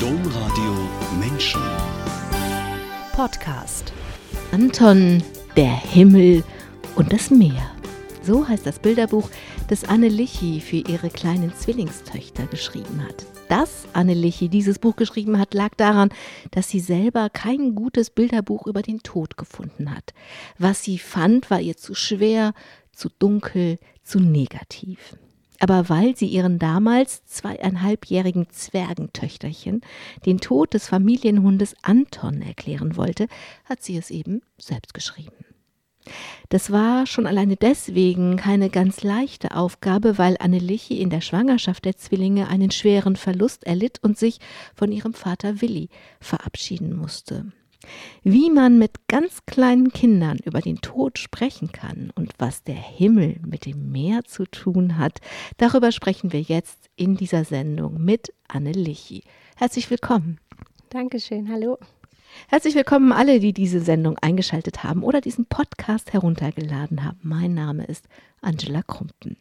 Domradio Menschen. Podcast. Anton, der Himmel und das Meer. So heißt das Bilderbuch, das Anne Lichy für ihre kleinen Zwillingstöchter geschrieben hat. Dass Anne Lichy dieses Buch geschrieben hat, lag daran, dass sie selber kein gutes Bilderbuch über den Tod gefunden hat. Was sie fand, war ihr zu schwer, zu dunkel, zu negativ. Aber weil sie ihren damals zweieinhalbjährigen Zwergentöchterchen den Tod des Familienhundes Anton erklären wollte, hat sie es eben selbst geschrieben. Das war schon alleine deswegen keine ganz leichte Aufgabe, weil Anneliche in der Schwangerschaft der Zwillinge einen schweren Verlust erlitt und sich von ihrem Vater Willi verabschieden musste. Wie man mit ganz kleinen Kindern über den Tod sprechen kann und was der Himmel mit dem Meer zu tun hat, darüber sprechen wir jetzt in dieser Sendung mit Anne Lichy. Herzlich willkommen. Dankeschön, hallo. Herzlich willkommen alle, die diese Sendung eingeschaltet haben oder diesen Podcast heruntergeladen haben. Mein Name ist Angela Krumpen.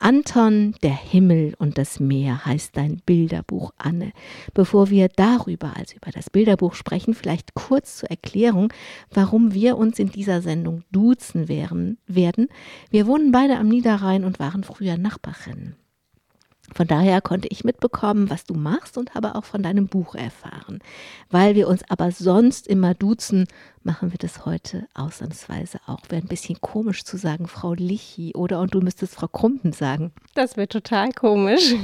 Anton, der Himmel und das Meer heißt dein Bilderbuch, Anne. Bevor wir darüber, also über das Bilderbuch sprechen, vielleicht kurz zur Erklärung, warum wir uns in dieser Sendung duzen werden. Wir wohnen beide am Niederrhein und waren früher Nachbarinnen. Von daher konnte ich mitbekommen, was du machst und habe auch von deinem Buch erfahren. Weil wir uns aber sonst immer duzen, machen wir das heute ausnahmsweise auch. Wäre ein bisschen komisch zu sagen, Frau Lichi, oder? Und du müsstest Frau Krumpen sagen. Das wird total komisch.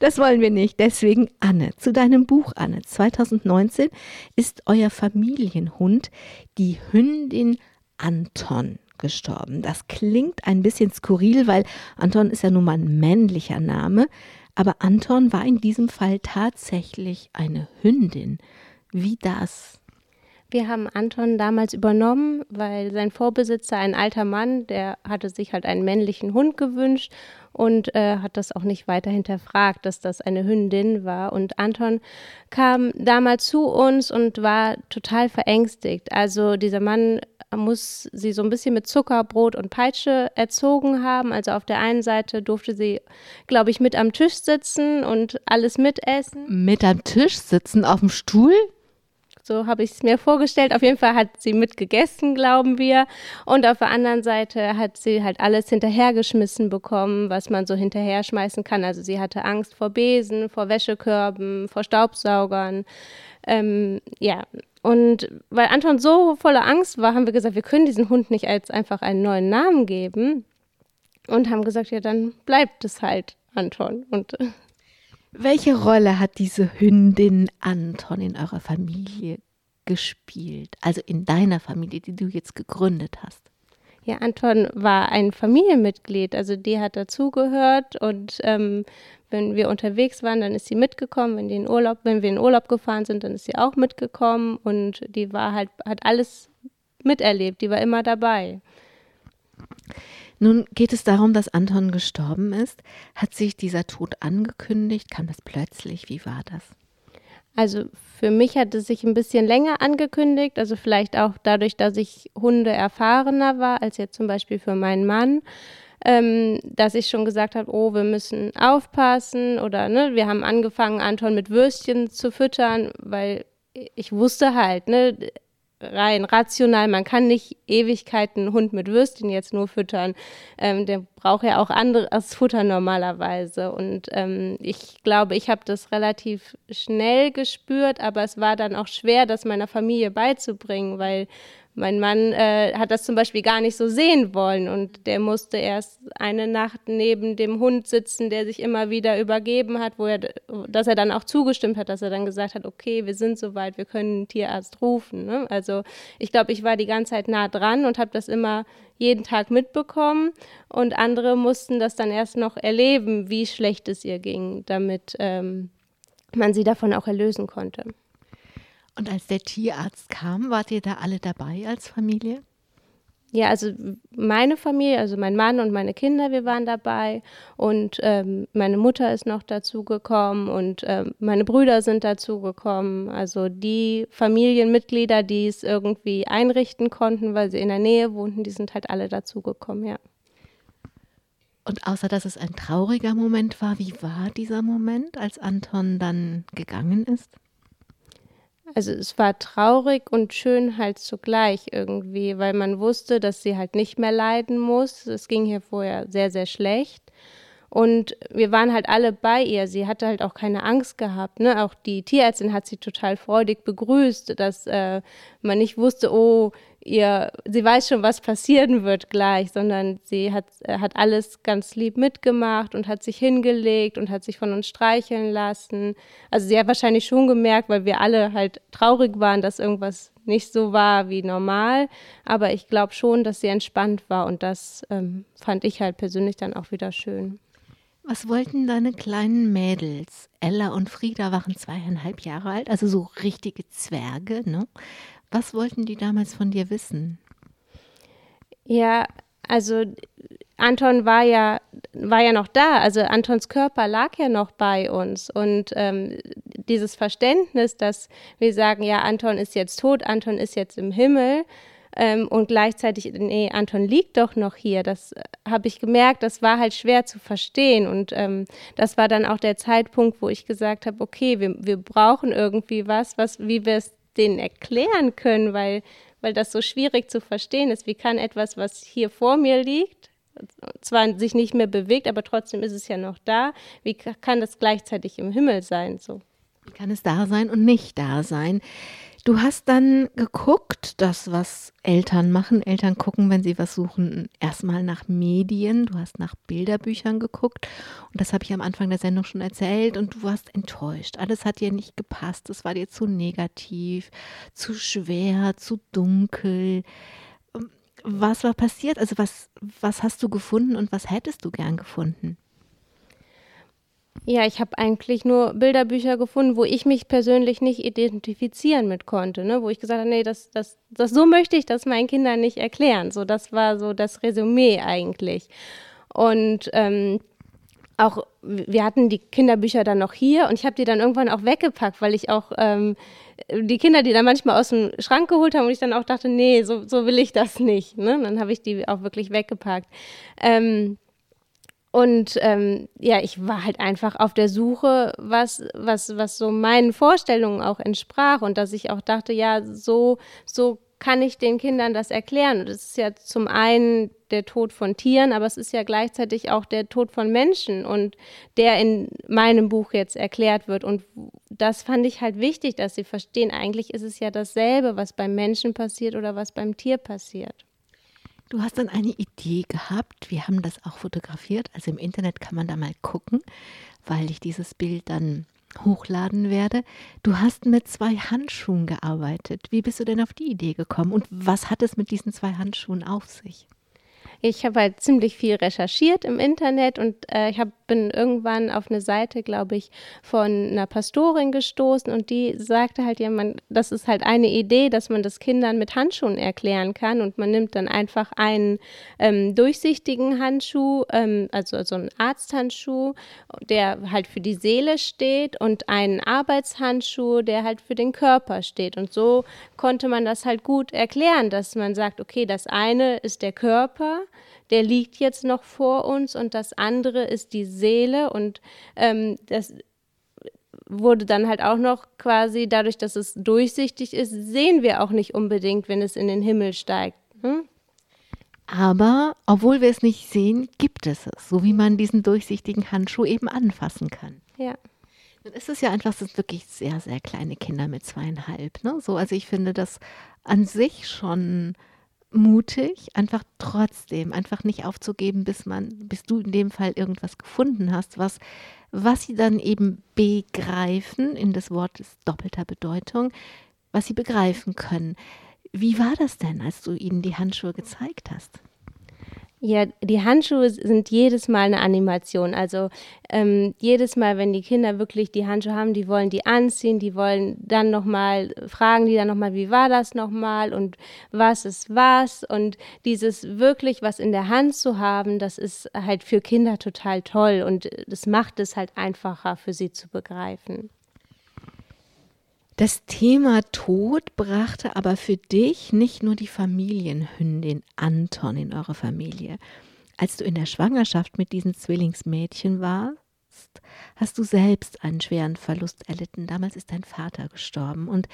Das wollen wir nicht. Deswegen, Anne, zu deinem Buch, Anne. 2019 ist euer Familienhund die Hündin Anton gestorben. Das klingt ein bisschen skurril, weil Anton ist ja nun mal ein männlicher Name, aber Anton war in diesem Fall tatsächlich eine Hündin. Wie das? Wir haben Anton damals übernommen, weil sein Vorbesitzer, ein alter Mann, der hatte sich halt einen männlichen Hund gewünscht und äh, hat das auch nicht weiter hinterfragt, dass das eine Hündin war. Und Anton kam damals zu uns und war total verängstigt. Also dieser Mann muss sie so ein bisschen mit Zucker, Brot und Peitsche erzogen haben. Also auf der einen Seite durfte sie, glaube ich, mit am Tisch sitzen und alles mitessen. Mit am Tisch sitzen, auf dem Stuhl? So habe ich es mir vorgestellt. Auf jeden Fall hat sie mitgegessen, glauben wir. Und auf der anderen Seite hat sie halt alles hinterhergeschmissen bekommen, was man so hinterher schmeißen kann. Also sie hatte Angst vor Besen, vor Wäschekörben, vor Staubsaugern. Ähm, ja, und weil Anton so voller Angst war, haben wir gesagt, wir können diesen Hund nicht als einfach einen neuen Namen geben. Und haben gesagt, ja, dann bleibt es halt Anton. Und äh, welche Rolle hat diese Hündin Anton in eurer Familie gespielt? Also in deiner Familie, die du jetzt gegründet hast? Ja, Anton war ein Familienmitglied, also die hat dazugehört und ähm, wenn wir unterwegs waren, dann ist sie mitgekommen. Wenn, die in Urlaub, wenn wir in Urlaub gefahren sind, dann ist sie auch mitgekommen und die war halt, hat alles miterlebt, die war immer dabei. Nun geht es darum, dass Anton gestorben ist. Hat sich dieser Tod angekündigt? Kam das plötzlich? Wie war das? Also für mich hat es sich ein bisschen länger angekündigt, also vielleicht auch dadurch, dass ich Hunde erfahrener war als jetzt zum Beispiel für meinen Mann ähm, dass ich schon gesagt habe, oh, wir müssen aufpassen oder ne, wir haben angefangen, Anton mit Würstchen zu füttern, weil ich wusste halt, ne, rein rational, man kann nicht Ewigkeiten Hund mit Würstchen jetzt nur füttern. Ähm, der braucht ja auch anderes Futter normalerweise. Und ähm, ich glaube, ich habe das relativ schnell gespürt, aber es war dann auch schwer, das meiner Familie beizubringen, weil mein Mann äh, hat das zum Beispiel gar nicht so sehen wollen und der musste erst eine Nacht neben dem Hund sitzen, der sich immer wieder übergeben hat, wo er, dass er dann auch zugestimmt hat, dass er dann gesagt hat, okay, wir sind soweit, wir können einen Tierarzt rufen. Ne? Also ich glaube, ich war die ganze Zeit nah dran und habe das immer jeden Tag mitbekommen und andere mussten das dann erst noch erleben, wie schlecht es ihr ging, damit ähm, man sie davon auch erlösen konnte. Und als der Tierarzt kam, wart ihr da alle dabei als Familie? Ja, also meine Familie, also mein Mann und meine Kinder, wir waren dabei und ähm, meine Mutter ist noch dazugekommen und ähm, meine Brüder sind dazugekommen. Also die Familienmitglieder, die es irgendwie einrichten konnten, weil sie in der Nähe wohnten, die sind halt alle dazugekommen, ja. Und außer dass es ein trauriger Moment war, wie war dieser Moment, als Anton dann gegangen ist? Also es war traurig und schön halt zugleich irgendwie, weil man wusste, dass sie halt nicht mehr leiden muss. Es ging hier vorher sehr, sehr schlecht. Und wir waren halt alle bei ihr. Sie hatte halt auch keine Angst gehabt. Ne? Auch die Tierärztin hat sie total freudig begrüßt, dass äh, man nicht wusste, oh, ihr, sie weiß schon, was passieren wird gleich, sondern sie hat, äh, hat alles ganz lieb mitgemacht und hat sich hingelegt und hat sich von uns streicheln lassen. Also sie hat wahrscheinlich schon gemerkt, weil wir alle halt traurig waren, dass irgendwas nicht so war wie normal. Aber ich glaube schon, dass sie entspannt war und das ähm, fand ich halt persönlich dann auch wieder schön. Was wollten deine kleinen Mädels? Ella und Frieda waren zweieinhalb Jahre alt, also so richtige Zwerge, ne? Was wollten die damals von dir wissen? Ja, also Anton war ja, war ja noch da, also Antons Körper lag ja noch bei uns. Und ähm, dieses Verständnis, dass wir sagen, ja, Anton ist jetzt tot, Anton ist jetzt im Himmel, ähm, und gleichzeitig, nee, Anton liegt doch noch hier. Das äh, habe ich gemerkt, das war halt schwer zu verstehen. Und ähm, das war dann auch der Zeitpunkt, wo ich gesagt habe, okay, wir, wir brauchen irgendwie was, was, wie wir es denen erklären können, weil, weil das so schwierig zu verstehen ist. Wie kann etwas, was hier vor mir liegt, zwar sich nicht mehr bewegt, aber trotzdem ist es ja noch da. Wie kann das gleichzeitig im Himmel sein? So. Wie kann es da sein und nicht da sein? Du hast dann geguckt, das, was Eltern machen. Eltern gucken, wenn sie was suchen, erstmal nach Medien. Du hast nach Bilderbüchern geguckt. Und das habe ich am Anfang der Sendung schon erzählt. Und du warst enttäuscht. Alles hat dir nicht gepasst. Es war dir zu negativ, zu schwer, zu dunkel. Was war passiert? Also was, was hast du gefunden und was hättest du gern gefunden? Ja, ich habe eigentlich nur Bilderbücher gefunden, wo ich mich persönlich nicht identifizieren mit konnte, ne? wo ich gesagt habe, nee, das, das, das so möchte ich das meinen Kindern nicht erklären. So, das war so das Resümee eigentlich. Und ähm, auch wir hatten die Kinderbücher dann noch hier und ich habe die dann irgendwann auch weggepackt, weil ich auch ähm, die Kinder, die dann manchmal aus dem Schrank geholt haben und ich dann auch dachte, nee, so, so will ich das nicht. Ne? Dann habe ich die auch wirklich weggepackt. Ähm, und ähm, ja, ich war halt einfach auf der Suche, was, was, was so meinen Vorstellungen auch entsprach und dass ich auch dachte, ja, so, so kann ich den Kindern das erklären. Und es ist ja zum einen der Tod von Tieren, aber es ist ja gleichzeitig auch der Tod von Menschen und der in meinem Buch jetzt erklärt wird. Und das fand ich halt wichtig, dass sie verstehen, eigentlich ist es ja dasselbe, was beim Menschen passiert oder was beim Tier passiert. Du hast dann eine Idee gehabt. Wir haben das auch fotografiert. Also im Internet kann man da mal gucken, weil ich dieses Bild dann hochladen werde. Du hast mit zwei Handschuhen gearbeitet. Wie bist du denn auf die Idee gekommen und was hat es mit diesen zwei Handschuhen auf sich? Ich habe halt ziemlich viel recherchiert im Internet und äh, ich hab, bin irgendwann auf eine Seite, glaube ich, von einer Pastorin gestoßen und die sagte halt, ja, man, das ist halt eine Idee, dass man das Kindern mit Handschuhen erklären kann und man nimmt dann einfach einen ähm, durchsichtigen Handschuh, ähm, also so einen Arzthandschuh, der halt für die Seele steht und einen Arbeitshandschuh, der halt für den Körper steht. Und so konnte man das halt gut erklären, dass man sagt, okay, das eine ist der Körper, der liegt jetzt noch vor uns und das andere ist die Seele und ähm, das wurde dann halt auch noch quasi dadurch, dass es durchsichtig ist, sehen wir auch nicht unbedingt, wenn es in den Himmel steigt. Hm? Aber obwohl wir es nicht sehen, gibt es es, so wie man diesen durchsichtigen Handschuh eben anfassen kann. Ja. Dann ist es ja einfach, es sind wirklich sehr, sehr kleine Kinder mit zweieinhalb. Ne? So, also ich finde das an sich schon mutig, einfach trotzdem, einfach nicht aufzugeben, bis man, bis du in dem Fall irgendwas gefunden hast, was, was sie dann eben begreifen, in das Wort ist doppelter Bedeutung, was sie begreifen können. Wie war das denn, als du ihnen die Handschuhe gezeigt hast? Ja, die Handschuhe sind jedes Mal eine Animation. Also ähm, jedes Mal, wenn die Kinder wirklich die Handschuhe haben, die wollen die anziehen, die wollen dann nochmal, fragen die dann nochmal, wie war das nochmal und was ist was. Und dieses wirklich was in der Hand zu haben, das ist halt für Kinder total toll und das macht es halt einfacher für sie zu begreifen. Das Thema Tod brachte aber für dich nicht nur die Familienhündin Anton in eure Familie. als du in der Schwangerschaft mit diesen Zwillingsmädchen warst, hast du selbst einen schweren Verlust erlitten. Damals ist dein Vater gestorben und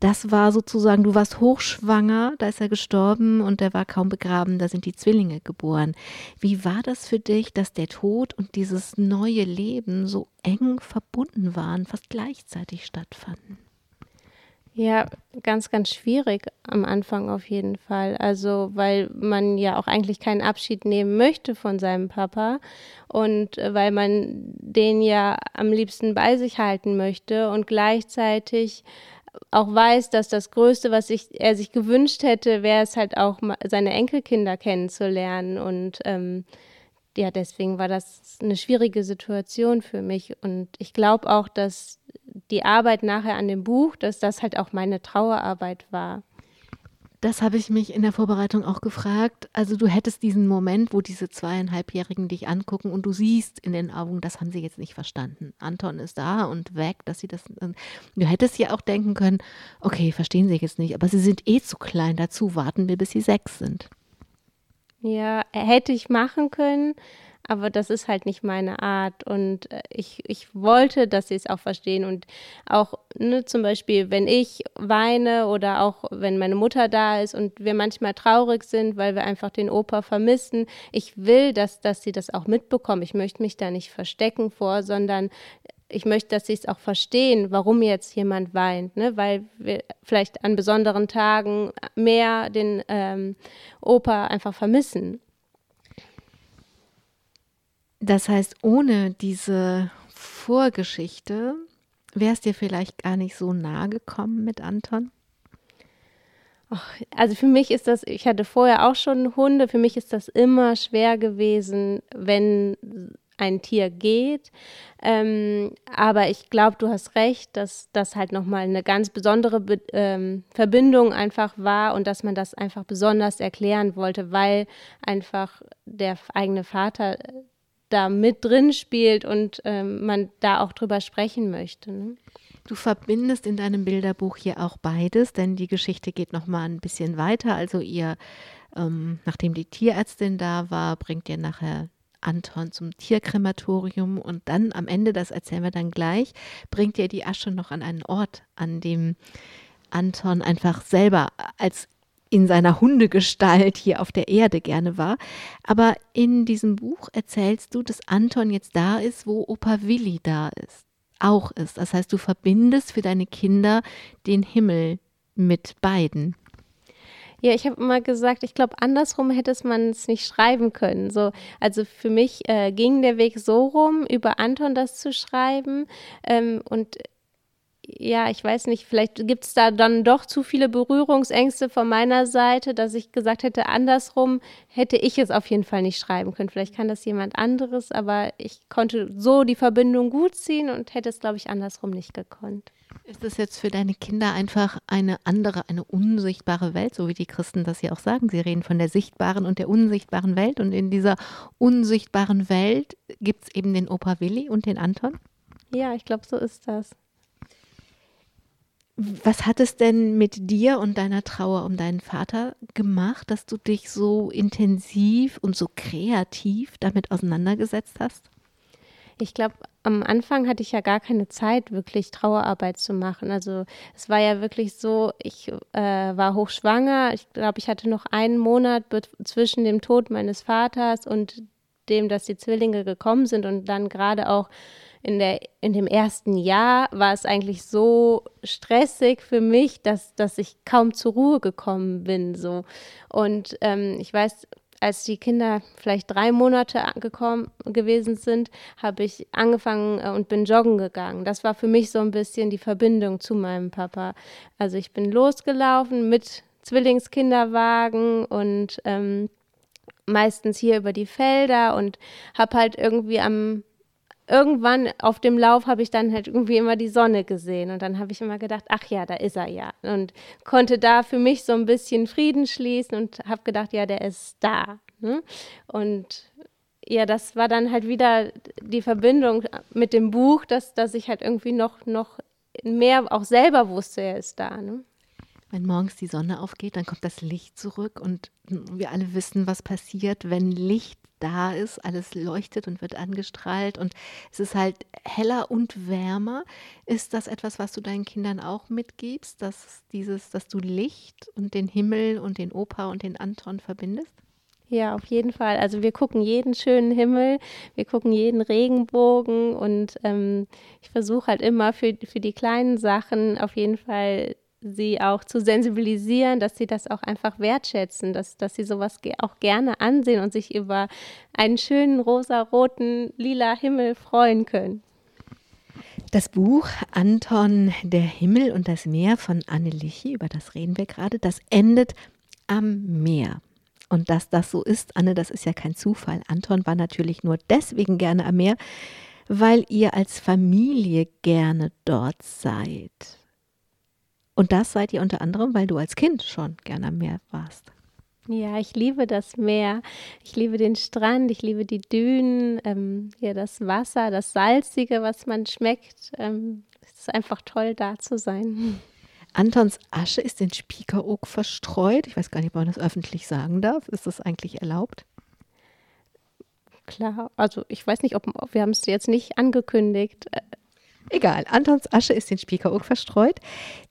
das war sozusagen, du warst hochschwanger, da ist er gestorben und er war kaum begraben, da sind die Zwillinge geboren. Wie war das für dich, dass der Tod und dieses neue Leben so eng verbunden waren, fast gleichzeitig stattfanden? Ja, ganz, ganz schwierig am Anfang auf jeden Fall. Also, weil man ja auch eigentlich keinen Abschied nehmen möchte von seinem Papa und äh, weil man den ja am liebsten bei sich halten möchte und gleichzeitig auch weiß, dass das Größte, was ich, er sich gewünscht hätte, wäre es halt auch seine Enkelkinder kennenzulernen. Und ähm, ja, deswegen war das eine schwierige Situation für mich. Und ich glaube auch, dass die Arbeit nachher an dem Buch, dass das halt auch meine Trauerarbeit war. Das habe ich mich in der Vorbereitung auch gefragt. Also du hättest diesen Moment, wo diese zweieinhalbjährigen dich angucken und du siehst in den Augen, das haben sie jetzt nicht verstanden. Anton ist da und weg, dass sie das. Du hättest ja auch denken können, okay, verstehen sie jetzt nicht, aber sie sind eh zu klein dazu, warten wir, bis sie sechs sind. Ja, hätte ich machen können aber das ist halt nicht meine Art und äh, ich, ich wollte, dass sie es auch verstehen und auch ne, zum Beispiel, wenn ich weine oder auch wenn meine Mutter da ist und wir manchmal traurig sind, weil wir einfach den Opa vermissen, ich will, dass, dass sie das auch mitbekommen. Ich möchte mich da nicht verstecken vor, sondern ich möchte, dass sie es auch verstehen, warum jetzt jemand weint, ne? weil wir vielleicht an besonderen Tagen mehr den ähm, Opa einfach vermissen. Das heißt, ohne diese Vorgeschichte wäre es dir vielleicht gar nicht so nahe gekommen mit Anton? also für mich ist das, ich hatte vorher auch schon Hunde, für mich ist das immer schwer gewesen, wenn ein Tier geht. Ähm, aber ich glaube, du hast recht, dass das halt nochmal eine ganz besondere Be ähm, Verbindung einfach war und dass man das einfach besonders erklären wollte, weil einfach der eigene Vater da mit drin spielt und ähm, man da auch drüber sprechen möchte. Ne? Du verbindest in deinem Bilderbuch hier auch beides, denn die Geschichte geht noch mal ein bisschen weiter. Also ihr, ähm, nachdem die Tierärztin da war, bringt ihr nachher Anton zum Tierkrematorium und dann am Ende, das erzählen wir dann gleich, bringt ihr die Asche noch an einen Ort, an dem Anton einfach selber als in seiner Hundegestalt hier auf der Erde gerne war. Aber in diesem Buch erzählst du, dass Anton jetzt da ist, wo Opa Willi da ist, auch ist. Das heißt, du verbindest für deine Kinder den Himmel mit beiden. Ja, ich habe immer gesagt, ich glaube, andersrum hätte man es nicht schreiben können. So, also für mich äh, ging der Weg so rum, über Anton das zu schreiben. Ähm, und ja, ich weiß nicht, vielleicht gibt es da dann doch zu viele Berührungsängste von meiner Seite, dass ich gesagt hätte, andersrum hätte ich es auf jeden Fall nicht schreiben können. Vielleicht kann das jemand anderes, aber ich konnte so die Verbindung gut ziehen und hätte es, glaube ich, andersrum nicht gekonnt. Ist das jetzt für deine Kinder einfach eine andere, eine unsichtbare Welt, so wie die Christen das ja auch sagen? Sie reden von der sichtbaren und der unsichtbaren Welt und in dieser unsichtbaren Welt gibt es eben den Opa Willi und den Anton? Ja, ich glaube, so ist das. Was hat es denn mit dir und deiner Trauer um deinen Vater gemacht, dass du dich so intensiv und so kreativ damit auseinandergesetzt hast? Ich glaube, am Anfang hatte ich ja gar keine Zeit, wirklich Trauerarbeit zu machen. Also es war ja wirklich so, ich äh, war hochschwanger. Ich glaube, ich hatte noch einen Monat zwischen dem Tod meines Vaters und dem, dass die Zwillinge gekommen sind und dann gerade auch in, der, in dem ersten Jahr war es eigentlich so stressig für mich, dass, dass ich kaum zur Ruhe gekommen bin. So. Und ähm, ich weiß, als die Kinder vielleicht drei Monate gekommen gewesen sind, habe ich angefangen äh, und bin joggen gegangen. Das war für mich so ein bisschen die Verbindung zu meinem Papa. Also ich bin losgelaufen mit Zwillingskinderwagen und ähm, meistens hier über die Felder und habe halt irgendwie am irgendwann auf dem Lauf habe ich dann halt irgendwie immer die Sonne gesehen und dann habe ich immer gedacht, ach ja, da ist er ja und konnte da für mich so ein bisschen Frieden schließen und habe gedacht, ja, der ist da. Ne? Und ja, das war dann halt wieder die Verbindung mit dem Buch, dass, dass ich halt irgendwie noch, noch mehr auch selber wusste, er ist da. Ne? Wenn morgens die Sonne aufgeht, dann kommt das Licht zurück und wir alle wissen, was passiert, wenn Licht da ist, alles leuchtet und wird angestrahlt und es ist halt heller und wärmer. Ist das etwas, was du deinen Kindern auch mitgibst, dass dieses, dass du Licht und den Himmel und den Opa und den Anton verbindest? Ja, auf jeden Fall. Also wir gucken jeden schönen Himmel, wir gucken jeden Regenbogen und ähm, ich versuche halt immer für, für die kleinen Sachen auf jeden Fall sie auch zu sensibilisieren, dass sie das auch einfach wertschätzen, dass, dass sie sowas auch gerne ansehen und sich über einen schönen rosa-roten, lila Himmel freuen können. Das Buch Anton, der Himmel und das Meer von Anne Lichy, über das reden wir gerade, das endet am Meer. Und dass das so ist, Anne, das ist ja kein Zufall. Anton war natürlich nur deswegen gerne am Meer, weil ihr als Familie gerne dort seid. Und das seid ihr unter anderem, weil du als Kind schon gerne am Meer warst. Ja, ich liebe das Meer. Ich liebe den Strand, ich liebe die Dünen, ähm, ja, das Wasser, das Salzige, was man schmeckt. Ähm, es ist einfach toll, da zu sein. Antons Asche ist in Spiekeroog verstreut. Ich weiß gar nicht, ob man das öffentlich sagen darf. Ist das eigentlich erlaubt? Klar, also ich weiß nicht, ob wir haben es jetzt nicht angekündigt. Egal, Antons Asche ist in Spiekeroog verstreut.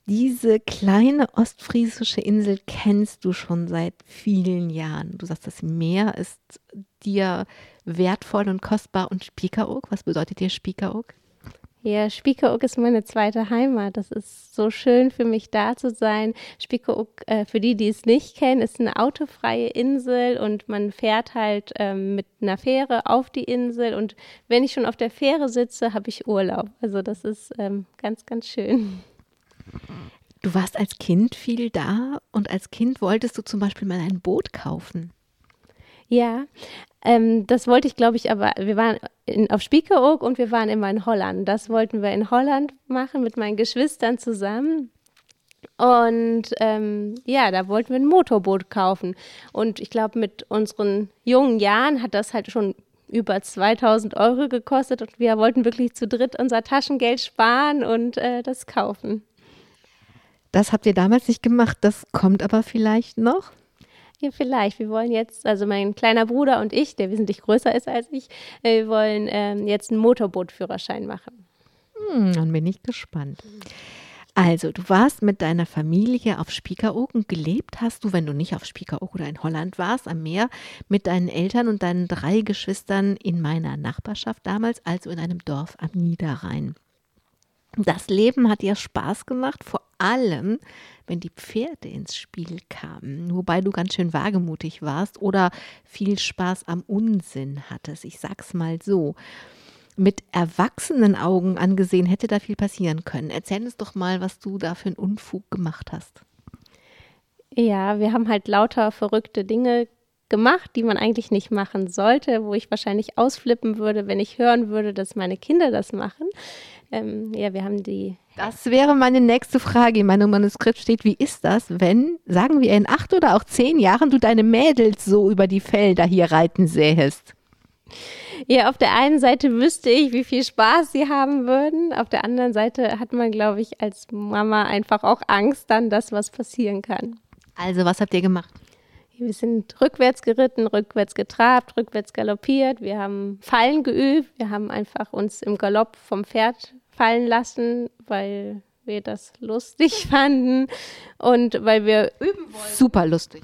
Diese kleine ostfriesische Insel kennst du schon seit vielen Jahren. Du sagst, das Meer ist dir wertvoll und kostbar und Spiekeroog, was bedeutet dir Spiekeroog? Ja, Spiekeroog ist meine zweite Heimat. Das ist so schön für mich da zu sein. Spiekeroog, äh, für die, die es nicht kennen, ist eine autofreie Insel und man fährt halt ähm, mit einer Fähre auf die Insel und wenn ich schon auf der Fähre sitze, habe ich Urlaub. Also das ist ähm, ganz, ganz schön. Du warst als Kind viel da und als Kind wolltest du zum Beispiel mal ein Boot kaufen. Ja, ähm, das wollte ich, glaube ich, aber wir waren in, auf Spiekeroog und wir waren immer in Holland. Das wollten wir in Holland machen mit meinen Geschwistern zusammen. Und ähm, ja, da wollten wir ein Motorboot kaufen. Und ich glaube, mit unseren jungen Jahren hat das halt schon über 2000 Euro gekostet und wir wollten wirklich zu dritt unser Taschengeld sparen und äh, das kaufen. Das habt ihr damals nicht gemacht, das kommt aber vielleicht noch? Ja, vielleicht. Wir wollen jetzt, also mein kleiner Bruder und ich, der wesentlich größer ist als ich, äh, wir wollen ähm, jetzt einen Motorbootführerschein machen. Hm, dann bin ich gespannt. Also, du warst mit deiner Familie auf Spiekeroog gelebt hast du, wenn du nicht auf Spiekeroog oder in Holland warst, am Meer, mit deinen Eltern und deinen drei Geschwistern in meiner Nachbarschaft damals, also in einem Dorf am Niederrhein. Das Leben hat dir Spaß gemacht, vor allem, wenn die Pferde ins Spiel kamen, wobei du ganz schön wagemutig warst oder viel Spaß am Unsinn hattest. Ich sag's mal so. Mit erwachsenen Augen angesehen hätte da viel passieren können. Erzähl uns doch mal, was du da für einen Unfug gemacht hast. Ja, wir haben halt lauter verrückte Dinge gemacht, die man eigentlich nicht machen sollte, wo ich wahrscheinlich ausflippen würde, wenn ich hören würde, dass meine Kinder das machen. Ähm, ja, wir haben die. Das wäre meine nächste Frage. In meinem Manuskript steht, wie ist das, wenn, sagen wir, in acht oder auch zehn Jahren du deine Mädels so über die Felder hier reiten sähest? Ja, auf der einen Seite wüsste ich, wie viel Spaß sie haben würden. Auf der anderen Seite hat man, glaube ich, als Mama einfach auch Angst dann, dass was passieren kann. Also, was habt ihr gemacht? Wir sind rückwärts geritten, rückwärts getrabt, rückwärts galoppiert. Wir haben Fallen geübt. Wir haben einfach uns im Galopp vom Pferd fallen lassen, weil wir das lustig fanden und weil wir üben wollten. Super lustig.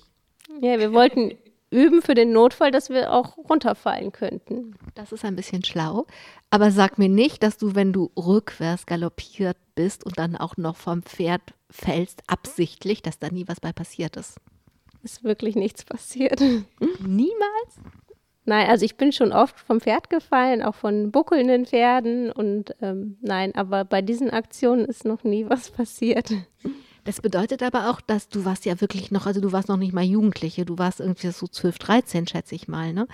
Ja, wir wollten üben für den Notfall, dass wir auch runterfallen könnten. Das ist ein bisschen schlau. Aber sag mir nicht, dass du, wenn du rückwärts galoppiert bist und dann auch noch vom Pferd fällst, absichtlich, dass da nie was bei passiert ist. Ist wirklich nichts passiert. Niemals? Nein, also ich bin schon oft vom Pferd gefallen, auch von buckelnden Pferden und ähm, nein, aber bei diesen Aktionen ist noch nie was passiert. Das bedeutet aber auch, dass du warst ja wirklich noch, also du warst noch nicht mal Jugendliche, du warst irgendwie so 12, 13, schätze ich mal, ne?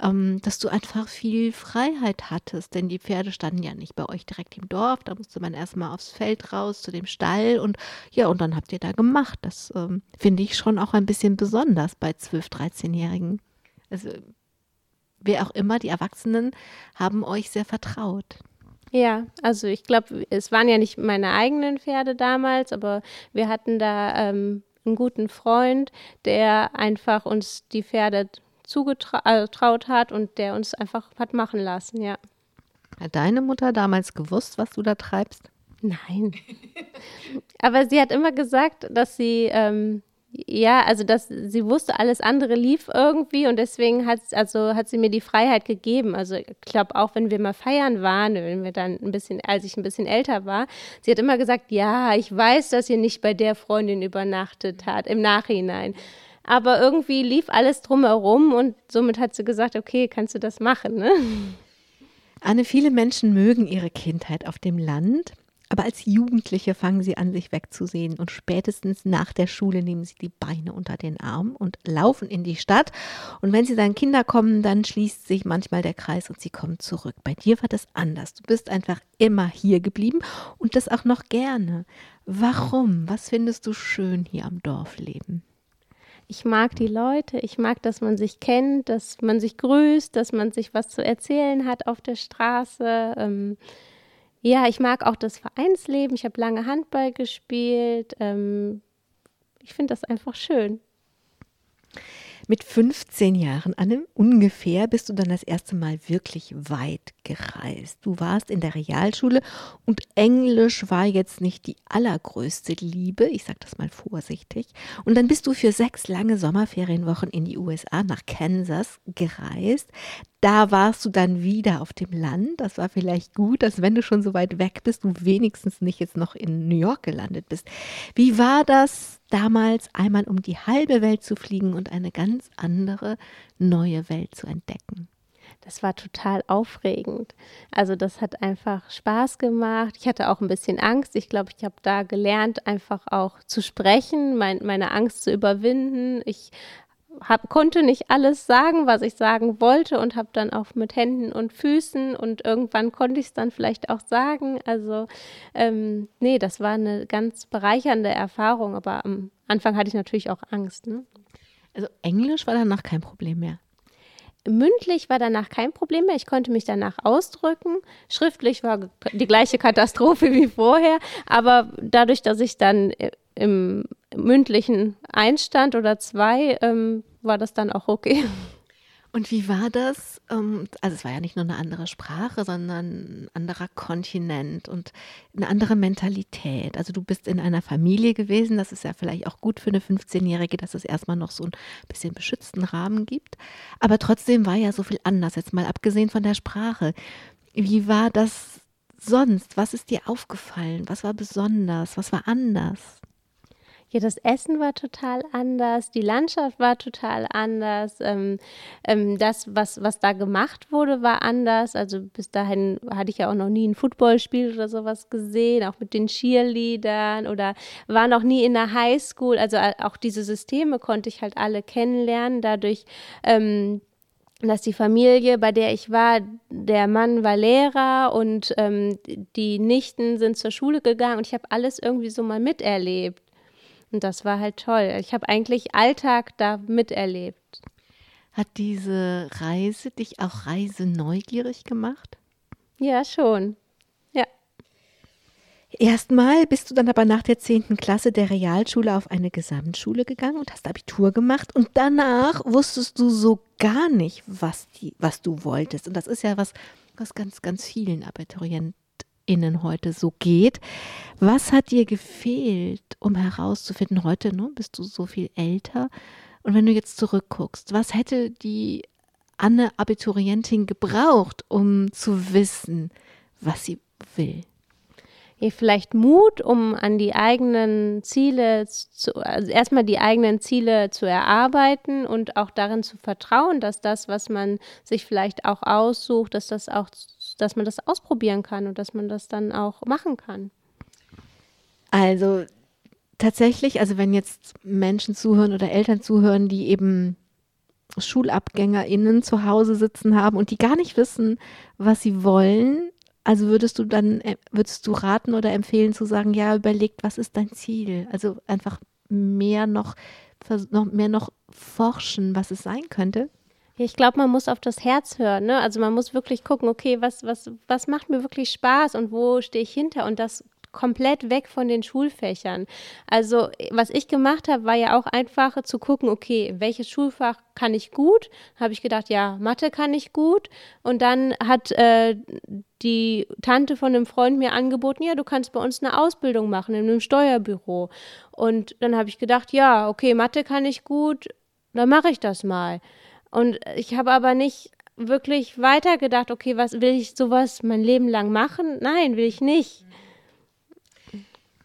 Ähm, dass du einfach viel Freiheit hattest, denn die Pferde standen ja nicht bei euch direkt im Dorf, da musste man erstmal aufs Feld raus zu dem Stall und ja, und dann habt ihr da gemacht. Das ähm, finde ich schon auch ein bisschen besonders bei 12, 13-Jährigen. Also wer auch immer, die Erwachsenen haben euch sehr vertraut. Ja, also ich glaube, es waren ja nicht meine eigenen Pferde damals, aber wir hatten da ähm, einen guten Freund, der einfach uns die Pferde zugetraut äh, hat und der uns einfach hat machen lassen, ja. Hat deine Mutter damals gewusst, was du da treibst? Nein. Aber sie hat immer gesagt, dass sie ähm, ja, also dass sie wusste, alles andere lief irgendwie und deswegen hat, also hat sie mir die Freiheit gegeben. Also ich glaube auch, wenn wir mal feiern waren, wenn wir dann ein bisschen, als ich ein bisschen älter war, sie hat immer gesagt, ja, ich weiß, dass ihr nicht bei der Freundin übernachtet hat, im Nachhinein. Aber irgendwie lief alles drumherum und somit hat sie gesagt, okay, kannst du das machen, ne? Anne, viele Menschen mögen ihre Kindheit auf dem Land. Aber als Jugendliche fangen sie an, sich wegzusehen und spätestens nach der Schule nehmen sie die Beine unter den Arm und laufen in die Stadt. Und wenn sie dann Kinder kommen, dann schließt sich manchmal der Kreis und sie kommen zurück. Bei dir war das anders. Du bist einfach immer hier geblieben und das auch noch gerne. Warum? Was findest du schön hier am Dorfleben? Ich mag die Leute, ich mag, dass man sich kennt, dass man sich grüßt, dass man sich was zu erzählen hat auf der Straße. Ähm, ja, ich mag auch das Vereinsleben. Ich habe lange Handball gespielt. Ähm, ich finde das einfach schön. Mit 15 Jahren, Anne, ungefähr, bist du dann das erste Mal wirklich weit gereist. Du warst in der Realschule und Englisch war jetzt nicht die allergrößte Liebe, ich sage das mal vorsichtig. Und dann bist du für sechs lange Sommerferienwochen in die USA nach Kansas gereist. Da warst du dann wieder auf dem Land. Das war vielleicht gut, dass wenn du schon so weit weg bist, du wenigstens nicht jetzt noch in New York gelandet bist. Wie war das damals, einmal um die halbe Welt zu fliegen und eine ganz andere neue Welt zu entdecken? das war total aufregend. Also das hat einfach Spaß gemacht. Ich hatte auch ein bisschen Angst. Ich glaube, ich habe da gelernt, einfach auch zu sprechen, mein, meine Angst zu überwinden. Ich hab, konnte nicht alles sagen, was ich sagen wollte und habe dann auch mit Händen und Füßen und irgendwann konnte ich es dann vielleicht auch sagen. Also ähm, nee, das war eine ganz bereichernde Erfahrung, aber am Anfang hatte ich natürlich auch Angst. Ne? Also Englisch war danach kein Problem mehr. Mündlich war danach kein Problem mehr. Ich konnte mich danach ausdrücken. Schriftlich war die gleiche Katastrophe wie vorher. Aber dadurch, dass ich dann äh, im mündlichen einstand oder zwei, ähm, war das dann auch okay. Und wie war das? Ähm, also es war ja nicht nur eine andere Sprache, sondern ein anderer Kontinent und eine andere Mentalität. Also du bist in einer Familie gewesen, das ist ja vielleicht auch gut für eine 15-Jährige, dass es erstmal noch so ein bisschen beschützten Rahmen gibt. Aber trotzdem war ja so viel anders, jetzt mal abgesehen von der Sprache. Wie war das sonst? Was ist dir aufgefallen? Was war besonders? Was war anders? Ja, das Essen war total anders, die Landschaft war total anders, ähm, ähm, das, was, was da gemacht wurde, war anders. Also bis dahin hatte ich ja auch noch nie ein Footballspiel oder sowas gesehen, auch mit den Cheerleadern oder war noch nie in der Highschool. Also äh, auch diese Systeme konnte ich halt alle kennenlernen, dadurch ähm, dass die Familie, bei der ich war, der Mann war Lehrer und ähm, die Nichten sind zur Schule gegangen und ich habe alles irgendwie so mal miterlebt. Und das war halt toll. Ich habe eigentlich Alltag da miterlebt. Hat diese Reise dich auch reiseneugierig gemacht? Ja, schon. Ja. Erstmal bist du dann aber nach der 10. Klasse der Realschule auf eine Gesamtschule gegangen und hast Abitur gemacht und danach wusstest du so gar nicht, was, die, was du wolltest. Und das ist ja was, was ganz, ganz vielen Abiturienten Innen heute so geht. Was hat dir gefehlt, um herauszufinden, heute ne, bist du so viel älter und wenn du jetzt zurückguckst, was hätte die Anne Abiturientin gebraucht, um zu wissen, was sie will? vielleicht Mut, um an die eigenen Ziele zu, also erstmal die eigenen Ziele zu erarbeiten und auch darin zu vertrauen, dass das, was man sich vielleicht auch aussucht, dass das auch, dass man das ausprobieren kann und dass man das dann auch machen kann. Also tatsächlich, also wenn jetzt Menschen zuhören oder Eltern zuhören, die eben SchulabgängerInnen zu Hause sitzen haben und die gar nicht wissen, was sie wollen, also würdest du dann, äh, würdest du raten oder empfehlen zu sagen, ja, überlegt, was ist dein Ziel? Also einfach mehr noch, noch mehr noch forschen, was es sein könnte? Ich glaube, man muss auf das Herz hören. Ne? Also man muss wirklich gucken, okay, was, was, was macht mir wirklich Spaß und wo stehe ich hinter? Und das komplett weg von den Schulfächern. Also was ich gemacht habe, war ja auch einfach zu gucken, okay, welches Schulfach kann ich gut? Habe ich gedacht, ja, Mathe kann ich gut. Und dann hat äh, die Tante von einem Freund mir angeboten, ja, du kannst bei uns eine Ausbildung machen in einem Steuerbüro. Und dann habe ich gedacht, ja, okay, Mathe kann ich gut, dann mache ich das mal. Und ich habe aber nicht wirklich weitergedacht, okay, was will ich sowas mein Leben lang machen? Nein, will ich nicht.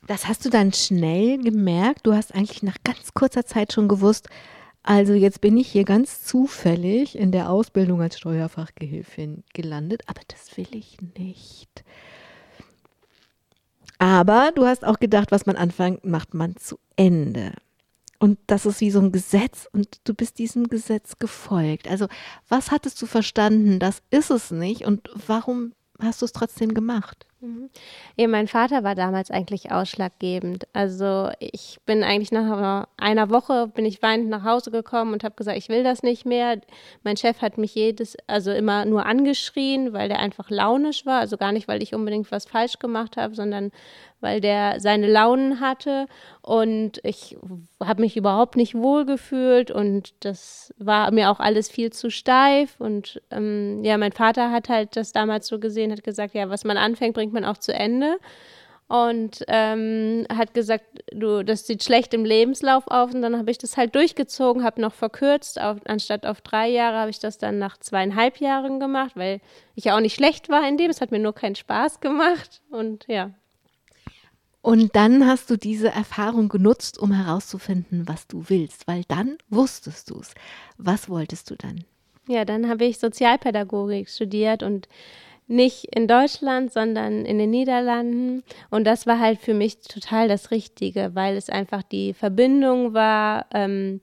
Das hast du dann schnell gemerkt. Du hast eigentlich nach ganz kurzer Zeit schon gewusst, also jetzt bin ich hier ganz zufällig in der Ausbildung als Steuerfachgehilfin gelandet, aber das will ich nicht. Aber du hast auch gedacht, was man anfängt, macht man zu Ende. Und das ist wie so ein Gesetz und du bist diesem Gesetz gefolgt. Also was hattest du verstanden? Das ist es nicht. Und warum hast du es trotzdem gemacht? Mhm. Ja, mein Vater war damals eigentlich ausschlaggebend. Also ich bin eigentlich nach einer Woche bin ich weinend nach Hause gekommen und habe gesagt, ich will das nicht mehr. Mein Chef hat mich jedes, also immer nur angeschrien, weil der einfach launisch war. Also gar nicht, weil ich unbedingt was falsch gemacht habe, sondern weil der seine Launen hatte und ich habe mich überhaupt nicht wohl gefühlt und das war mir auch alles viel zu steif und ähm, ja, mein Vater hat halt das damals so gesehen, hat gesagt, ja, was man anfängt, bringt man auch zu Ende und ähm, hat gesagt, du, das sieht schlecht im Lebenslauf auf und dann habe ich das halt durchgezogen, habe noch verkürzt, auf, anstatt auf drei Jahre habe ich das dann nach zweieinhalb Jahren gemacht, weil ich ja auch nicht schlecht war in dem, es hat mir nur keinen Spaß gemacht und ja, und dann hast du diese Erfahrung genutzt, um herauszufinden, was du willst, weil dann wusstest du es. Was wolltest du dann? Ja, dann habe ich Sozialpädagogik studiert und nicht in Deutschland, sondern in den Niederlanden. Und das war halt für mich total das Richtige, weil es einfach die Verbindung war, ähm,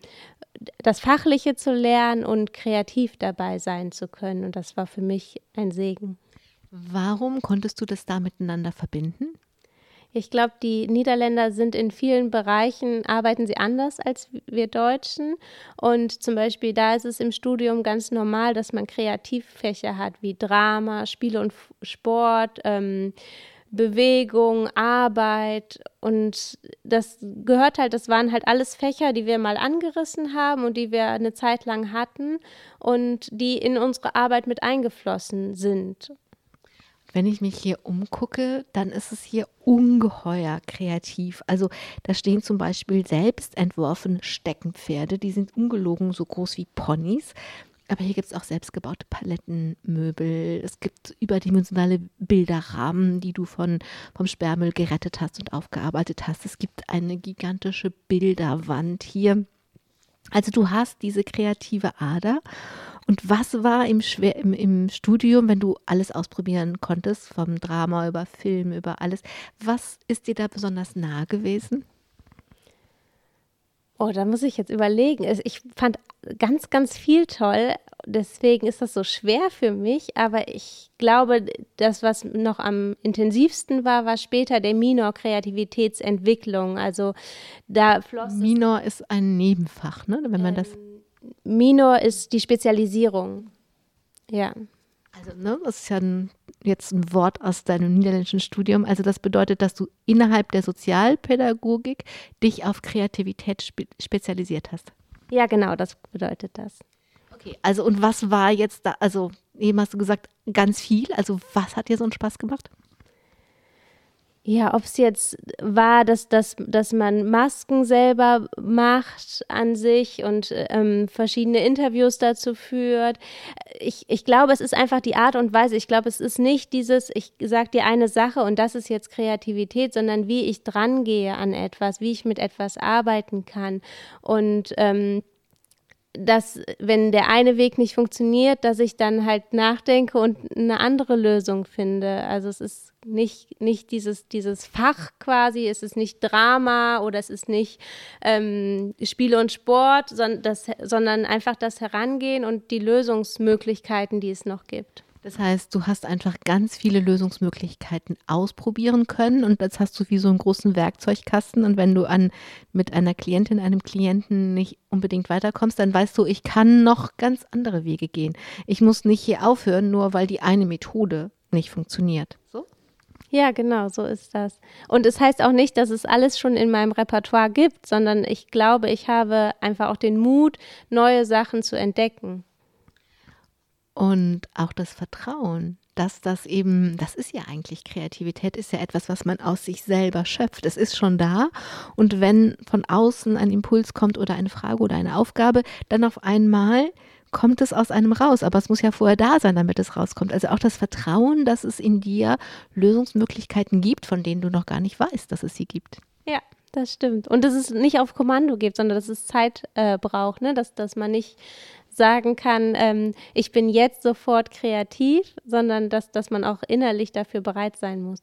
das Fachliche zu lernen und kreativ dabei sein zu können. Und das war für mich ein Segen. Warum konntest du das da miteinander verbinden? Ich glaube, die Niederländer sind in vielen Bereichen, arbeiten sie anders als wir Deutschen. Und zum Beispiel da ist es im Studium ganz normal, dass man Kreativfächer hat, wie Drama, Spiele und Sport, ähm, Bewegung, Arbeit. Und das gehört halt, das waren halt alles Fächer, die wir mal angerissen haben und die wir eine Zeit lang hatten und die in unsere Arbeit mit eingeflossen sind. Wenn ich mich hier umgucke, dann ist es hier ungeheuer kreativ. Also da stehen zum Beispiel selbst entworfene Steckenpferde, die sind ungelogen so groß wie Ponys. Aber hier gibt es auch selbstgebaute Palettenmöbel. Es gibt überdimensionale Bilderrahmen, die du von, vom Sperrmüll gerettet hast und aufgearbeitet hast. Es gibt eine gigantische Bilderwand hier. Also du hast diese kreative Ader und was war im, Schwer, im, im Studium, wenn du alles ausprobieren konntest, vom Drama über Film, über alles, was ist dir da besonders nah gewesen? Oh, da muss ich jetzt überlegen. Ich fand ganz, ganz viel toll. Deswegen ist das so schwer für mich. Aber ich glaube, das, was noch am intensivsten war, war später der Minor Kreativitätsentwicklung. Also da floss. Minor ist ein Nebenfach, ne? Wenn man ähm, das Minor ist die Spezialisierung. Ja. Also, ne, das ist ja ein, jetzt ein Wort aus deinem niederländischen Studium. Also, das bedeutet, dass du innerhalb der Sozialpädagogik dich auf Kreativität spe spezialisiert hast. Ja, genau, das bedeutet das. Okay, also, und was war jetzt da? Also, eben hast du gesagt, ganz viel. Also, was hat dir so einen Spaß gemacht? Ja, ob es jetzt war, dass, dass, dass man Masken selber macht an sich und ähm, verschiedene Interviews dazu führt. Ich, ich glaube, es ist einfach die Art und Weise. Ich glaube, es ist nicht dieses, ich sage dir eine Sache und das ist jetzt Kreativität, sondern wie ich drangehe an etwas, wie ich mit etwas arbeiten kann. Und ähm, dass, wenn der eine Weg nicht funktioniert, dass ich dann halt nachdenke und eine andere Lösung finde. Also es ist nicht, nicht dieses, dieses Fach quasi, es ist nicht Drama oder es ist nicht ähm, Spiele und Sport, sondern, das, sondern einfach das Herangehen und die Lösungsmöglichkeiten, die es noch gibt. Das heißt, du hast einfach ganz viele Lösungsmöglichkeiten ausprobieren können und jetzt hast du wie so einen großen Werkzeugkasten und wenn du an mit einer Klientin, einem Klienten nicht unbedingt weiterkommst, dann weißt du, ich kann noch ganz andere Wege gehen. Ich muss nicht hier aufhören, nur weil die eine Methode nicht funktioniert. So? Ja, genau, so ist das. Und es heißt auch nicht, dass es alles schon in meinem Repertoire gibt, sondern ich glaube, ich habe einfach auch den Mut, neue Sachen zu entdecken. Und auch das Vertrauen, dass das eben, das ist ja eigentlich Kreativität, ist ja etwas, was man aus sich selber schöpft. Es ist schon da. Und wenn von außen ein Impuls kommt oder eine Frage oder eine Aufgabe, dann auf einmal kommt es aus einem raus. Aber es muss ja vorher da sein, damit es rauskommt. Also auch das Vertrauen, dass es in dir Lösungsmöglichkeiten gibt, von denen du noch gar nicht weißt, dass es sie gibt. Ja, das stimmt. Und dass es nicht auf Kommando gibt, sondern dass es Zeit äh, braucht, ne? dass, dass man nicht sagen kann, ähm, ich bin jetzt sofort kreativ, sondern dass, dass man auch innerlich dafür bereit sein muss.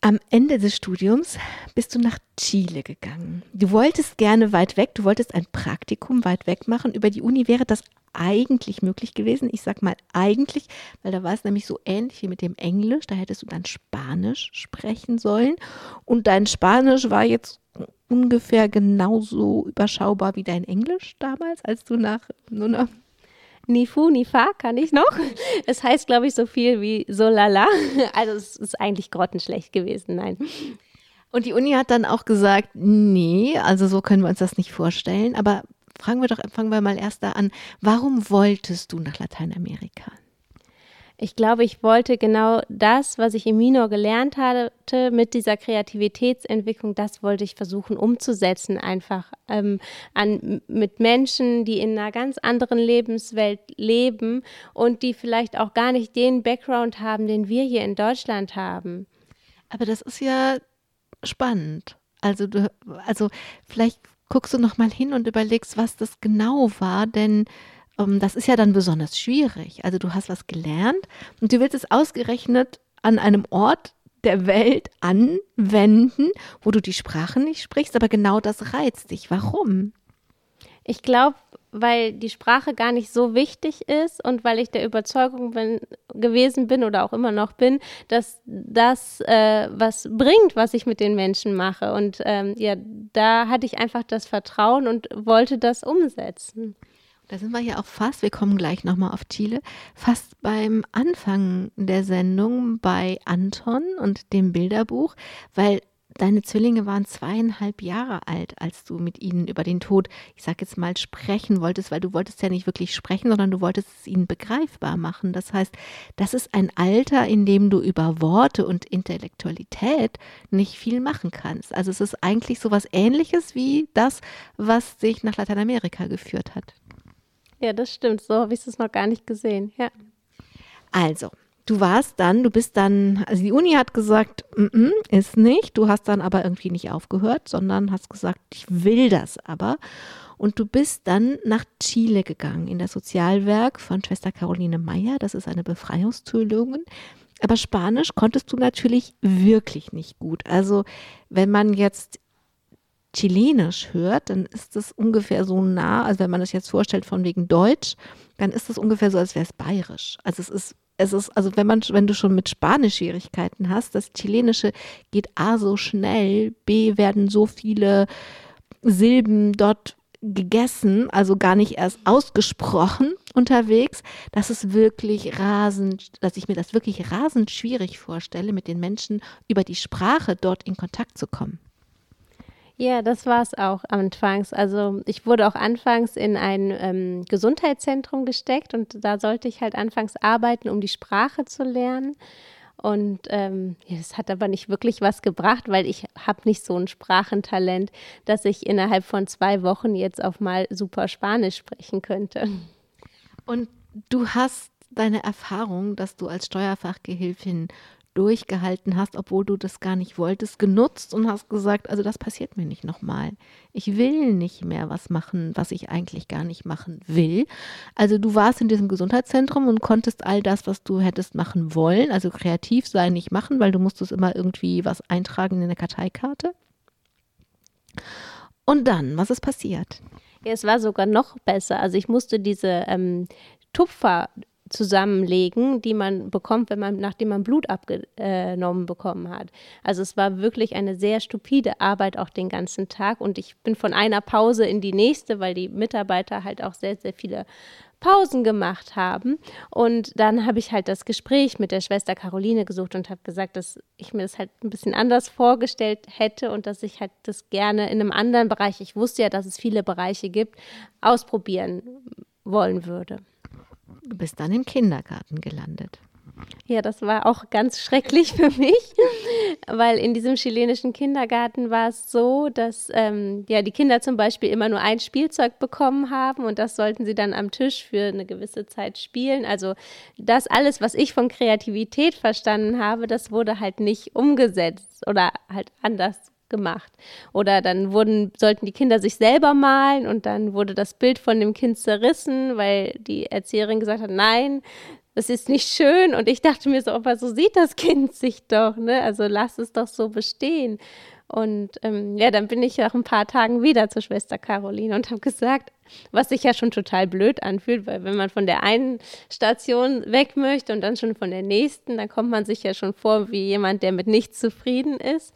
Am Ende des Studiums bist du nach Chile gegangen. Du wolltest gerne weit weg, du wolltest ein Praktikum weit weg machen. Über die Uni wäre das eigentlich möglich gewesen. Ich sag mal eigentlich, weil da war es nämlich so ähnlich wie mit dem Englisch. Da hättest du dann Spanisch sprechen sollen. Und dein Spanisch war jetzt ungefähr genauso überschaubar wie dein Englisch damals, als du nach nur noch Ni fu, ni fa kann ich noch. Es heißt, glaube ich, so viel wie so lala. Also es ist eigentlich grottenschlecht gewesen, nein. Und die Uni hat dann auch gesagt, nee, also so können wir uns das nicht vorstellen. Aber fragen wir doch, fangen wir mal erst da an. Warum wolltest du nach Lateinamerika? Ich glaube, ich wollte genau das, was ich im Minor gelernt hatte, mit dieser Kreativitätsentwicklung, das wollte ich versuchen umzusetzen, einfach ähm, an, mit Menschen, die in einer ganz anderen Lebenswelt leben und die vielleicht auch gar nicht den Background haben, den wir hier in Deutschland haben. Aber das ist ja spannend. Also, du, also vielleicht guckst du noch mal hin und überlegst, was das genau war, denn das ist ja dann besonders schwierig. Also du hast was gelernt und du willst es ausgerechnet an einem Ort der Welt anwenden, wo du die Sprache nicht sprichst, aber genau das reizt dich. Warum? Ich glaube, weil die Sprache gar nicht so wichtig ist und weil ich der Überzeugung bin, gewesen bin oder auch immer noch bin, dass das äh, was bringt, was ich mit den Menschen mache. Und ähm, ja, da hatte ich einfach das Vertrauen und wollte das umsetzen. Da sind wir ja auch fast, wir kommen gleich nochmal auf Chile, fast beim Anfang der Sendung bei Anton und dem Bilderbuch, weil deine Zwillinge waren zweieinhalb Jahre alt, als du mit ihnen über den Tod, ich sag jetzt mal, sprechen wolltest, weil du wolltest ja nicht wirklich sprechen, sondern du wolltest es ihnen begreifbar machen. Das heißt, das ist ein Alter, in dem du über Worte und Intellektualität nicht viel machen kannst. Also es ist eigentlich so was ähnliches wie das, was dich nach Lateinamerika geführt hat. Ja, das stimmt. So habe ich es noch gar nicht gesehen. Ja. Also, du warst dann, du bist dann, also die Uni hat gesagt, mm -mm, ist nicht. Du hast dann aber irgendwie nicht aufgehört, sondern hast gesagt, ich will das aber. Und du bist dann nach Chile gegangen, in das Sozialwerk von Schwester Caroline Meyer. Das ist eine Befreiungstheologin. Aber Spanisch konntest du natürlich wirklich nicht gut. Also, wenn man jetzt Chilenisch hört, dann ist das ungefähr so nah, also wenn man das jetzt vorstellt von wegen Deutsch, dann ist das ungefähr so, als wäre es bayerisch. Also es ist, es ist, also wenn man, wenn du schon mit Spanisch Schwierigkeiten hast, das Chilenische geht A so schnell, B werden so viele Silben dort gegessen, also gar nicht erst ausgesprochen unterwegs, dass es wirklich rasend, dass ich mir das wirklich rasend schwierig vorstelle, mit den Menschen über die Sprache dort in Kontakt zu kommen. Ja, das war es auch anfangs. Also ich wurde auch anfangs in ein ähm, Gesundheitszentrum gesteckt und da sollte ich halt anfangs arbeiten, um die Sprache zu lernen. Und ähm, das hat aber nicht wirklich was gebracht, weil ich habe nicht so ein Sprachentalent, dass ich innerhalb von zwei Wochen jetzt auf mal super Spanisch sprechen könnte. Und du hast deine Erfahrung, dass du als Steuerfachgehilfin durchgehalten hast, obwohl du das gar nicht wolltest, genutzt und hast gesagt, also das passiert mir nicht nochmal. Ich will nicht mehr was machen, was ich eigentlich gar nicht machen will. Also du warst in diesem Gesundheitszentrum und konntest all das, was du hättest machen wollen, also kreativ sein, nicht machen, weil du musstest immer irgendwie was eintragen in eine Karteikarte. Und dann, was ist passiert? Ja, es war sogar noch besser. Also ich musste diese ähm, Tupfer zusammenlegen, die man bekommt, wenn man, nachdem man Blut abgenommen bekommen hat. Also es war wirklich eine sehr stupide Arbeit auch den ganzen Tag und ich bin von einer Pause in die nächste, weil die Mitarbeiter halt auch sehr, sehr viele Pausen gemacht haben. Und dann habe ich halt das Gespräch mit der Schwester Caroline gesucht und habe gesagt, dass ich mir das halt ein bisschen anders vorgestellt hätte und dass ich halt das gerne in einem anderen Bereich, ich wusste ja, dass es viele Bereiche gibt, ausprobieren wollen würde. Du bist dann im Kindergarten gelandet. Ja, das war auch ganz schrecklich für mich, weil in diesem chilenischen Kindergarten war es so, dass ähm, ja, die Kinder zum Beispiel immer nur ein Spielzeug bekommen haben und das sollten sie dann am Tisch für eine gewisse Zeit spielen. Also das alles, was ich von Kreativität verstanden habe, das wurde halt nicht umgesetzt oder halt anders gemacht. Oder dann wurden, sollten die Kinder sich selber malen und dann wurde das Bild von dem Kind zerrissen, weil die Erzieherin gesagt hat, nein, das ist nicht schön. Und ich dachte mir so, aber so sieht das Kind sich doch, ne? Also lass es doch so bestehen. Und ähm, ja, dann bin ich nach ein paar Tagen wieder zur Schwester Caroline und habe gesagt, was sich ja schon total blöd anfühlt, weil wenn man von der einen Station weg möchte und dann schon von der nächsten, dann kommt man sich ja schon vor wie jemand, der mit nichts zufrieden ist.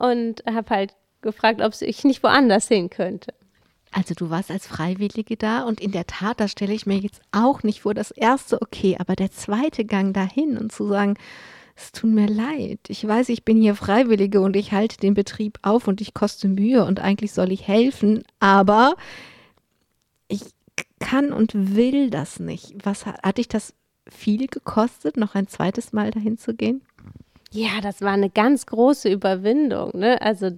Und habe halt gefragt, ob ich nicht woanders hin könnte. Also du warst als Freiwillige da und in der Tat, das stelle ich mir jetzt auch nicht vor, das erste okay, aber der zweite Gang dahin und zu sagen, es tut mir leid, ich weiß, ich bin hier Freiwillige und ich halte den Betrieb auf und ich koste Mühe und eigentlich soll ich helfen, aber ich kann und will das nicht. Was hat dich das viel gekostet, noch ein zweites Mal dahin zu gehen? Ja, das war eine ganz große Überwindung. Ne? Also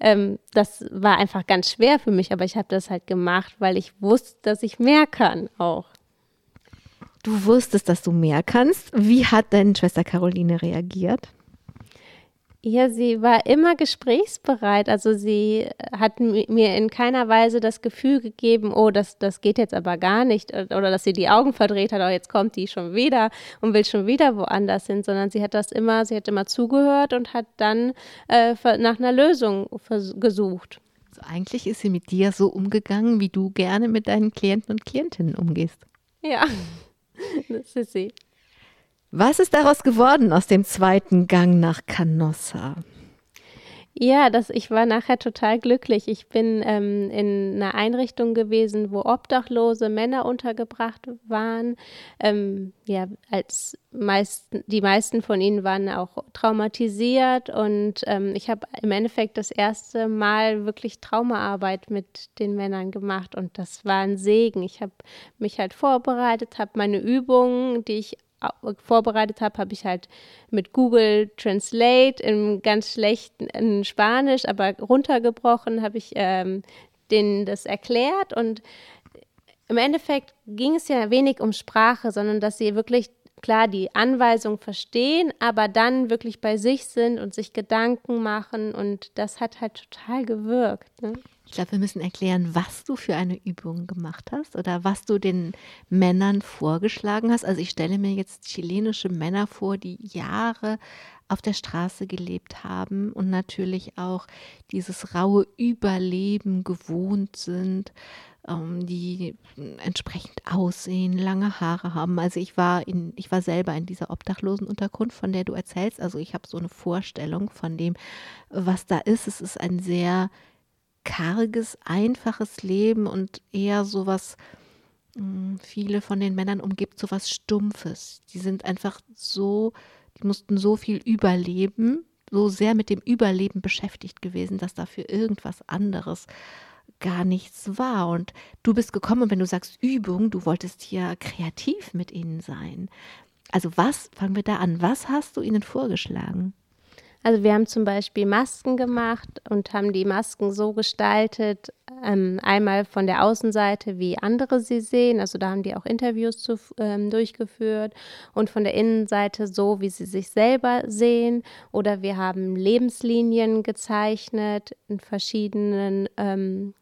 ähm, das war einfach ganz schwer für mich, aber ich habe das halt gemacht, weil ich wusste, dass ich mehr kann auch. Du wusstest, dass du mehr kannst. Wie hat deine Schwester Caroline reagiert? Ja, sie war immer gesprächsbereit. Also sie hat mir in keiner Weise das Gefühl gegeben, oh, das, das geht jetzt aber gar nicht. Oder dass sie die Augen verdreht hat, oh, jetzt kommt die schon wieder und will schon wieder woanders hin, sondern sie hat das immer, sie hat immer zugehört und hat dann äh, nach einer Lösung gesucht. Also eigentlich ist sie mit dir so umgegangen, wie du gerne mit deinen Klienten und Klientinnen umgehst. Ja, das ist sie. Was ist daraus geworden aus dem zweiten Gang nach Canossa? Ja, das, ich war nachher total glücklich. Ich bin ähm, in einer Einrichtung gewesen, wo obdachlose Männer untergebracht waren. Ähm, ja, als meist, die meisten von ihnen waren auch traumatisiert und ähm, ich habe im Endeffekt das erste Mal wirklich Traumaarbeit mit den Männern gemacht und das war ein Segen. Ich habe mich halt vorbereitet, habe meine Übungen, die ich vorbereitet habe, habe ich halt mit Google Translate im ganz schlechten Spanisch, aber runtergebrochen, habe ich ähm, denen das erklärt. Und im Endeffekt ging es ja wenig um Sprache, sondern dass sie wirklich klar die Anweisung verstehen, aber dann wirklich bei sich sind und sich Gedanken machen und das hat halt total gewirkt. Ne? Ich glaube, wir müssen erklären, was du für eine Übung gemacht hast oder was du den Männern vorgeschlagen hast. Also ich stelle mir jetzt chilenische Männer vor, die Jahre auf der Straße gelebt haben und natürlich auch dieses raue Überleben gewohnt sind, ähm, die entsprechend aussehen, lange Haare haben. Also ich war in, ich war selber in dieser Obdachlosenunterkunft, von der du erzählst. Also ich habe so eine Vorstellung von dem, was da ist. Es ist ein sehr karges, einfaches Leben und eher sowas, hm, viele von den Männern umgibt sowas Stumpfes. Die sind einfach so, die mussten so viel überleben, so sehr mit dem Überleben beschäftigt gewesen, dass dafür irgendwas anderes gar nichts war. Und du bist gekommen und wenn du sagst Übung, du wolltest ja kreativ mit ihnen sein. Also was, fangen wir da an, was hast du ihnen vorgeschlagen? Also wir haben zum Beispiel Masken gemacht und haben die Masken so gestaltet, ähm, einmal von der Außenseite, wie andere sie sehen, also da haben die auch Interviews zu, ähm, durchgeführt und von der Innenseite so, wie sie sich selber sehen. Oder wir haben Lebenslinien gezeichnet in verschiedenen ähm,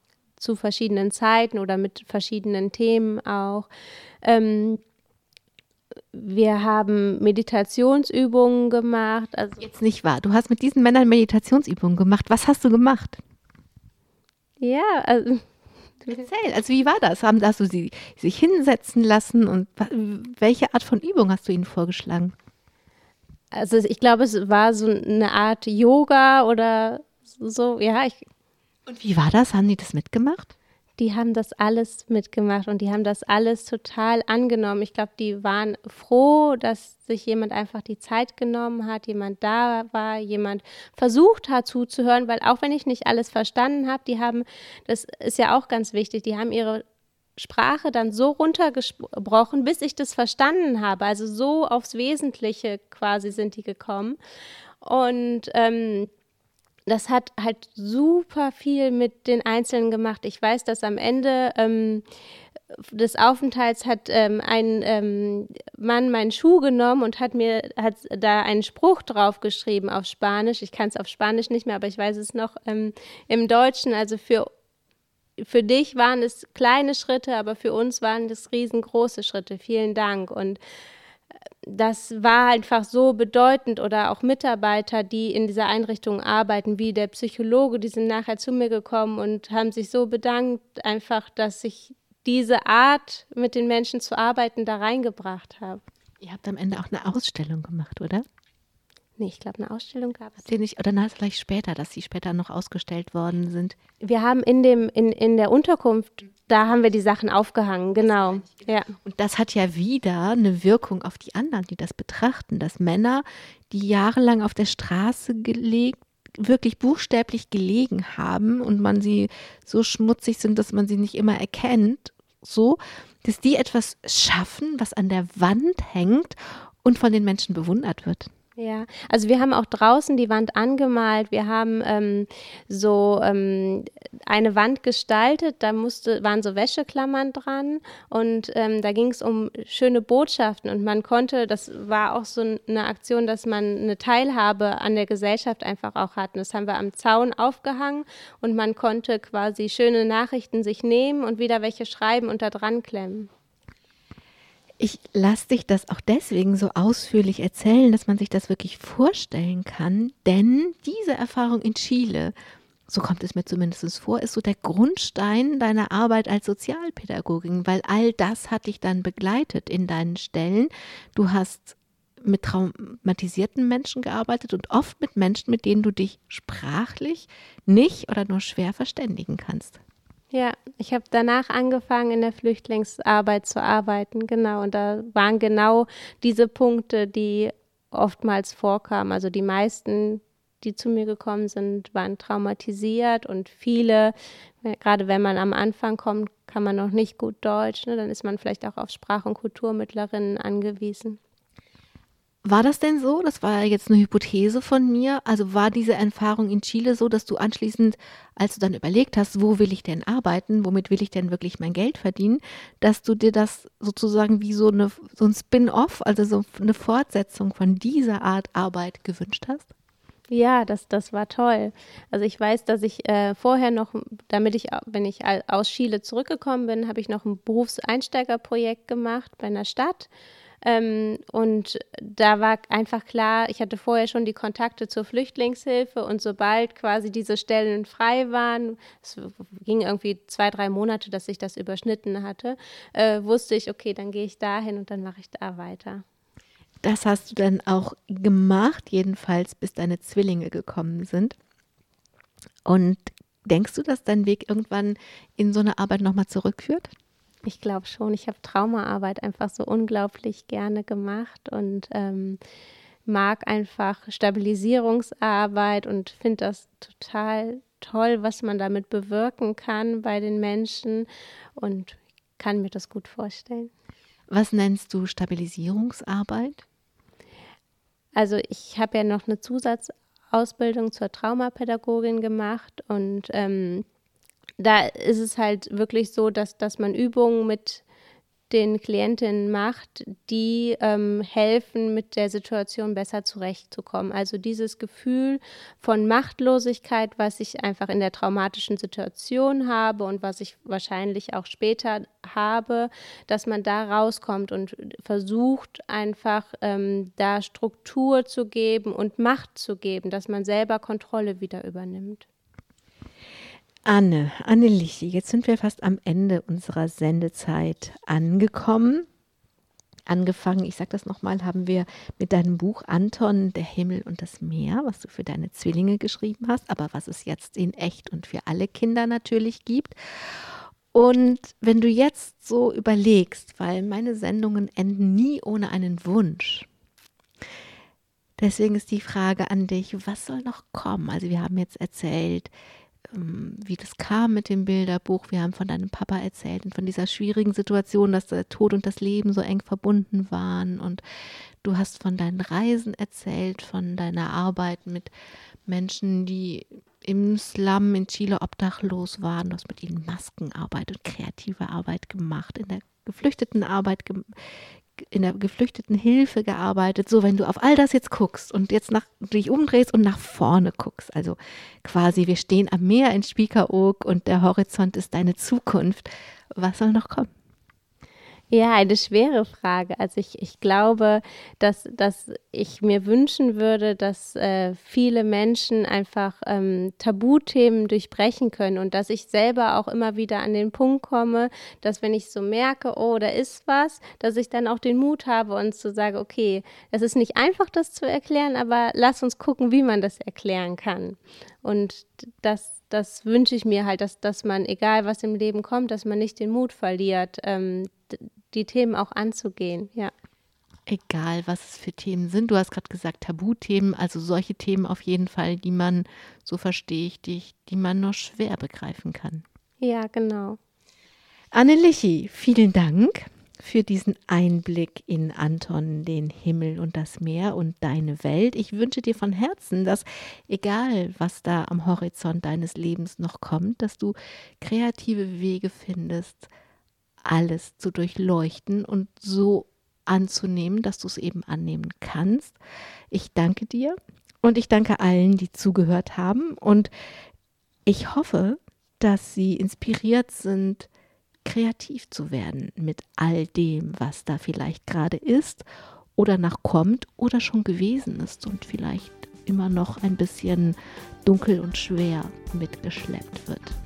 zu verschiedenen Zeiten oder mit verschiedenen Themen auch. Ähm, wir haben Meditationsübungen gemacht. Also Jetzt nicht wahr. Du hast mit diesen Männern Meditationsübungen gemacht. Was hast du gemacht? Ja, also Erzähl, also wie war das? Haben, hast du sie sich hinsetzen lassen und welche Art von Übung hast du ihnen vorgeschlagen? Also ich glaube, es war so eine Art Yoga oder so, ja. Ich, und wie war das? Haben die das mitgemacht? die haben das alles mitgemacht und die haben das alles total angenommen. Ich glaube, die waren froh, dass sich jemand einfach die Zeit genommen hat, jemand da war, jemand versucht hat zuzuhören, weil auch wenn ich nicht alles verstanden habe, die haben, das ist ja auch ganz wichtig, die haben ihre Sprache dann so runtergebrochen, bis ich das verstanden habe. Also so aufs Wesentliche quasi sind die gekommen. Und ähm, das hat halt super viel mit den Einzelnen gemacht. Ich weiß, dass am Ende ähm, des Aufenthalts hat ähm, ein ähm, Mann meinen Schuh genommen und hat mir hat da einen Spruch drauf geschrieben auf Spanisch. Ich kann es auf Spanisch nicht mehr, aber ich weiß es noch ähm, im Deutschen. Also für für dich waren es kleine Schritte, aber für uns waren es riesengroße Schritte. Vielen Dank und das war einfach so bedeutend oder auch Mitarbeiter, die in dieser Einrichtung arbeiten, wie der Psychologe, die sind nachher zu mir gekommen und haben sich so bedankt, einfach, dass ich diese Art, mit den Menschen zu arbeiten, da reingebracht habe. Ihr habt am Ende auch eine Ausstellung gemacht, oder? Nee, ich glaube, eine Ausstellung gab es. nicht, oder na, vielleicht später, dass sie später noch ausgestellt worden sind. Wir haben in dem, in, in der Unterkunft, da haben wir die Sachen aufgehangen, genau. Ja. Und das hat ja wieder eine Wirkung auf die anderen, die das betrachten, dass Männer, die jahrelang auf der Straße gelegt, wirklich buchstäblich gelegen haben und man sie so schmutzig sind, dass man sie nicht immer erkennt, so, dass die etwas schaffen, was an der Wand hängt und von den Menschen bewundert wird. Ja, also wir haben auch draußen die Wand angemalt. Wir haben ähm, so ähm, eine Wand gestaltet, da musste, waren so Wäscheklammern dran und ähm, da ging es um schöne Botschaften und man konnte, das war auch so eine Aktion, dass man eine Teilhabe an der Gesellschaft einfach auch hatten. Das haben wir am Zaun aufgehangen und man konnte quasi schöne Nachrichten sich nehmen und wieder welche schreiben und da dran klemmen. Ich lasse dich das auch deswegen so ausführlich erzählen, dass man sich das wirklich vorstellen kann, denn diese Erfahrung in Chile, so kommt es mir zumindest vor, ist so der Grundstein deiner Arbeit als Sozialpädagogin, weil all das hat dich dann begleitet in deinen Stellen. Du hast mit traumatisierten Menschen gearbeitet und oft mit Menschen, mit denen du dich sprachlich nicht oder nur schwer verständigen kannst. Ja, ich habe danach angefangen, in der Flüchtlingsarbeit zu arbeiten, genau. Und da waren genau diese Punkte, die oftmals vorkamen. Also die meisten, die zu mir gekommen sind, waren traumatisiert und viele, gerade wenn man am Anfang kommt, kann man noch nicht gut Deutsch, ne, dann ist man vielleicht auch auf Sprach- und Kulturmittlerinnen angewiesen. War das denn so? Das war jetzt eine Hypothese von mir. Also war diese Erfahrung in Chile so, dass du anschließend, als du dann überlegt hast, wo will ich denn arbeiten, womit will ich denn wirklich mein Geld verdienen, dass du dir das sozusagen wie so, eine, so ein Spin-off, also so eine Fortsetzung von dieser Art Arbeit gewünscht hast? Ja, das, das war toll. Also ich weiß, dass ich äh, vorher noch, damit ich, wenn ich aus Chile zurückgekommen bin, habe ich noch ein Berufseinsteigerprojekt gemacht bei einer Stadt ähm, und da war einfach klar, ich hatte vorher schon die Kontakte zur Flüchtlingshilfe und sobald quasi diese Stellen frei waren, es ging irgendwie zwei, drei Monate, dass ich das überschnitten hatte, äh, wusste ich, okay, dann gehe ich dahin und dann mache ich da weiter. Das hast du dann auch gemacht, jedenfalls bis deine Zwillinge gekommen sind. Und denkst du, dass dein Weg irgendwann in so eine Arbeit nochmal zurückführt? Ich glaube schon. Ich habe Traumaarbeit einfach so unglaublich gerne gemacht und ähm, mag einfach Stabilisierungsarbeit und finde das total toll, was man damit bewirken kann bei den Menschen und kann mir das gut vorstellen. Was nennst du Stabilisierungsarbeit? Also ich habe ja noch eine Zusatzausbildung zur Traumapädagogin gemacht und ähm, da ist es halt wirklich so, dass, dass man Übungen mit den Klientinnen macht, die ähm, helfen, mit der Situation besser zurechtzukommen. Also dieses Gefühl von Machtlosigkeit, was ich einfach in der traumatischen Situation habe und was ich wahrscheinlich auch später habe, dass man da rauskommt und versucht einfach ähm, da Struktur zu geben und Macht zu geben, dass man selber Kontrolle wieder übernimmt. Anne, Anne Lichi, jetzt sind wir fast am Ende unserer Sendezeit angekommen. Angefangen, ich sage das nochmal, haben wir mit deinem Buch Anton, der Himmel und das Meer, was du für deine Zwillinge geschrieben hast, aber was es jetzt in echt und für alle Kinder natürlich gibt. Und wenn du jetzt so überlegst, weil meine Sendungen enden nie ohne einen Wunsch. Deswegen ist die Frage an dich, was soll noch kommen? Also wir haben jetzt erzählt, wie das kam mit dem Bilderbuch. Wir haben von deinem Papa erzählt und von dieser schwierigen Situation, dass der Tod und das Leben so eng verbunden waren. Und du hast von deinen Reisen erzählt, von deiner Arbeit mit Menschen, die im Slum in Chile obdachlos waren. Du hast mit ihnen Maskenarbeit und kreative Arbeit gemacht, in der Geflüchtetenarbeit in der geflüchteten Hilfe gearbeitet. So, wenn du auf all das jetzt guckst und jetzt nach, dich umdrehst und nach vorne guckst, also quasi, wir stehen am Meer in Spiekeroog und der Horizont ist deine Zukunft. Was soll noch kommen? Ja, eine schwere Frage. Also ich, ich glaube, dass, dass ich mir wünschen würde, dass äh, viele Menschen einfach ähm, Tabuthemen durchbrechen können und dass ich selber auch immer wieder an den Punkt komme, dass wenn ich so merke, oh, da ist was, dass ich dann auch den Mut habe und zu sagen, okay, es ist nicht einfach, das zu erklären, aber lass uns gucken, wie man das erklären kann. Und das, das wünsche ich mir halt, dass, dass man, egal was im Leben kommt, dass man nicht den Mut verliert, ähm, die Themen auch anzugehen, ja. Egal, was es für Themen sind. Du hast gerade gesagt Tabuthemen, also solche Themen auf jeden Fall, die man, so verstehe ich dich, die man nur schwer begreifen kann. Ja, genau. Anne Lichi, vielen Dank für diesen Einblick in Anton, den Himmel und das Meer und deine Welt. Ich wünsche dir von Herzen, dass egal, was da am Horizont deines Lebens noch kommt, dass du kreative Wege findest, alles zu durchleuchten und so anzunehmen, dass du es eben annehmen kannst. Ich danke dir und ich danke allen, die zugehört haben und ich hoffe, dass sie inspiriert sind, kreativ zu werden mit all dem, was da vielleicht gerade ist oder noch kommt oder schon gewesen ist und vielleicht immer noch ein bisschen dunkel und schwer mitgeschleppt wird.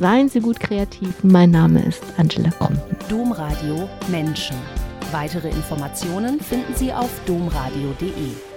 Seien Sie gut kreativ. Mein Name ist Angela Krumpen. Domradio Menschen. Weitere Informationen finden Sie auf domradio.de.